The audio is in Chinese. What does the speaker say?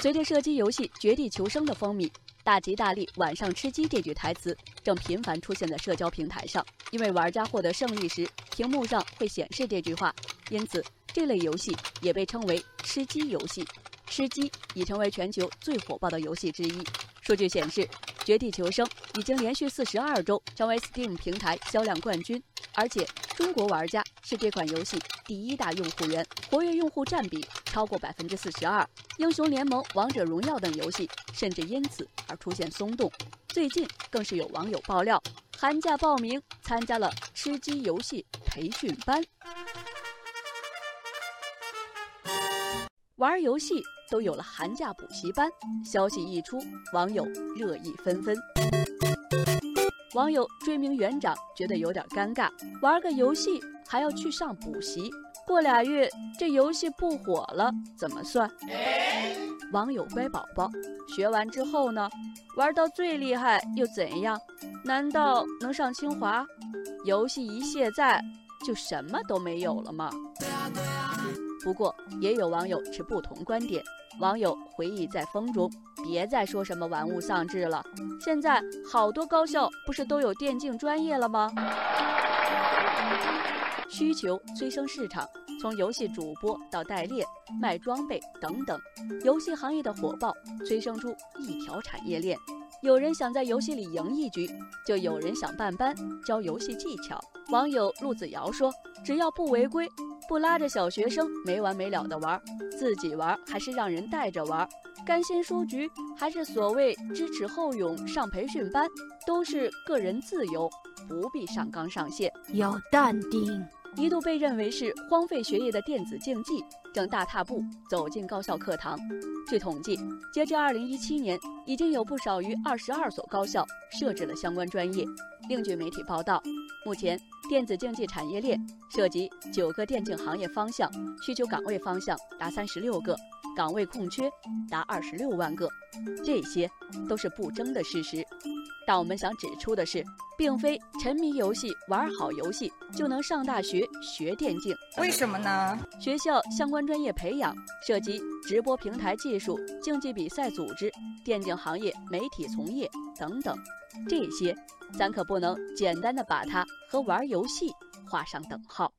随着射击游戏《绝地求生》的风靡，“大吉大利，晚上吃鸡”这句台词正频繁出现在社交平台上。因为玩家获得胜利时，屏幕上会显示这句话，因此这类游戏也被称为“吃鸡游戏”。吃鸡已成为全球最火爆的游戏之一。数据显示，《绝地求生》已经连续四十二周成为 Steam 平台销量冠军，而且中国玩家是这款游戏第一大用户源，活跃用户占比超过百分之四十二。英雄联盟、王者荣耀等游戏甚至因此而出现松动。最近更是有网友爆料，寒假报名参加了吃鸡游戏培训班，玩游戏都有了寒假补习班。消息一出，网友热议纷纷。网友追名园长觉得有点尴尬，玩个游戏还要去上补习。过俩月这游戏不火了怎么算？网友乖宝宝学完之后呢？玩到最厉害又怎样？难道能上清华？游戏一卸载就什么都没有了吗？不过也有网友持不同观点。网友回忆在风中，别再说什么玩物丧志了。现在好多高校不是都有电竞专业了吗？需求催生市场，从游戏主播到代练、卖装备等等，游戏行业的火爆催生出一条产业链。有人想在游戏里赢一局，就有人想办班教游戏技巧。网友陆子瑶说：“只要不违规，不拉着小学生没完没了的玩，自己玩还是让人带着玩，甘心输局还是所谓知耻后勇上培训班，都是个人自由，不必上纲上线，要淡定。”一度被认为是荒废学业的电子竞技，正大踏步走进高校课堂。据统计，截至二零一七年，已经有不少于二十二所高校设置了相关专业。另据媒体报道，目前电子竞技产业链涉及九个电竞行业方向，需求岗位方向达三十六个，岗位空缺达二十六万个，这些都是不争的事实。但我们想指出的是，并非沉迷游戏、玩好游戏就能上大学学电竞。为什么呢？学校相关专业培养涉及直播平台技术、竞技比赛组织、电竞行业媒体从业等等，这些咱可不能简单的把它和玩游戏画上等号。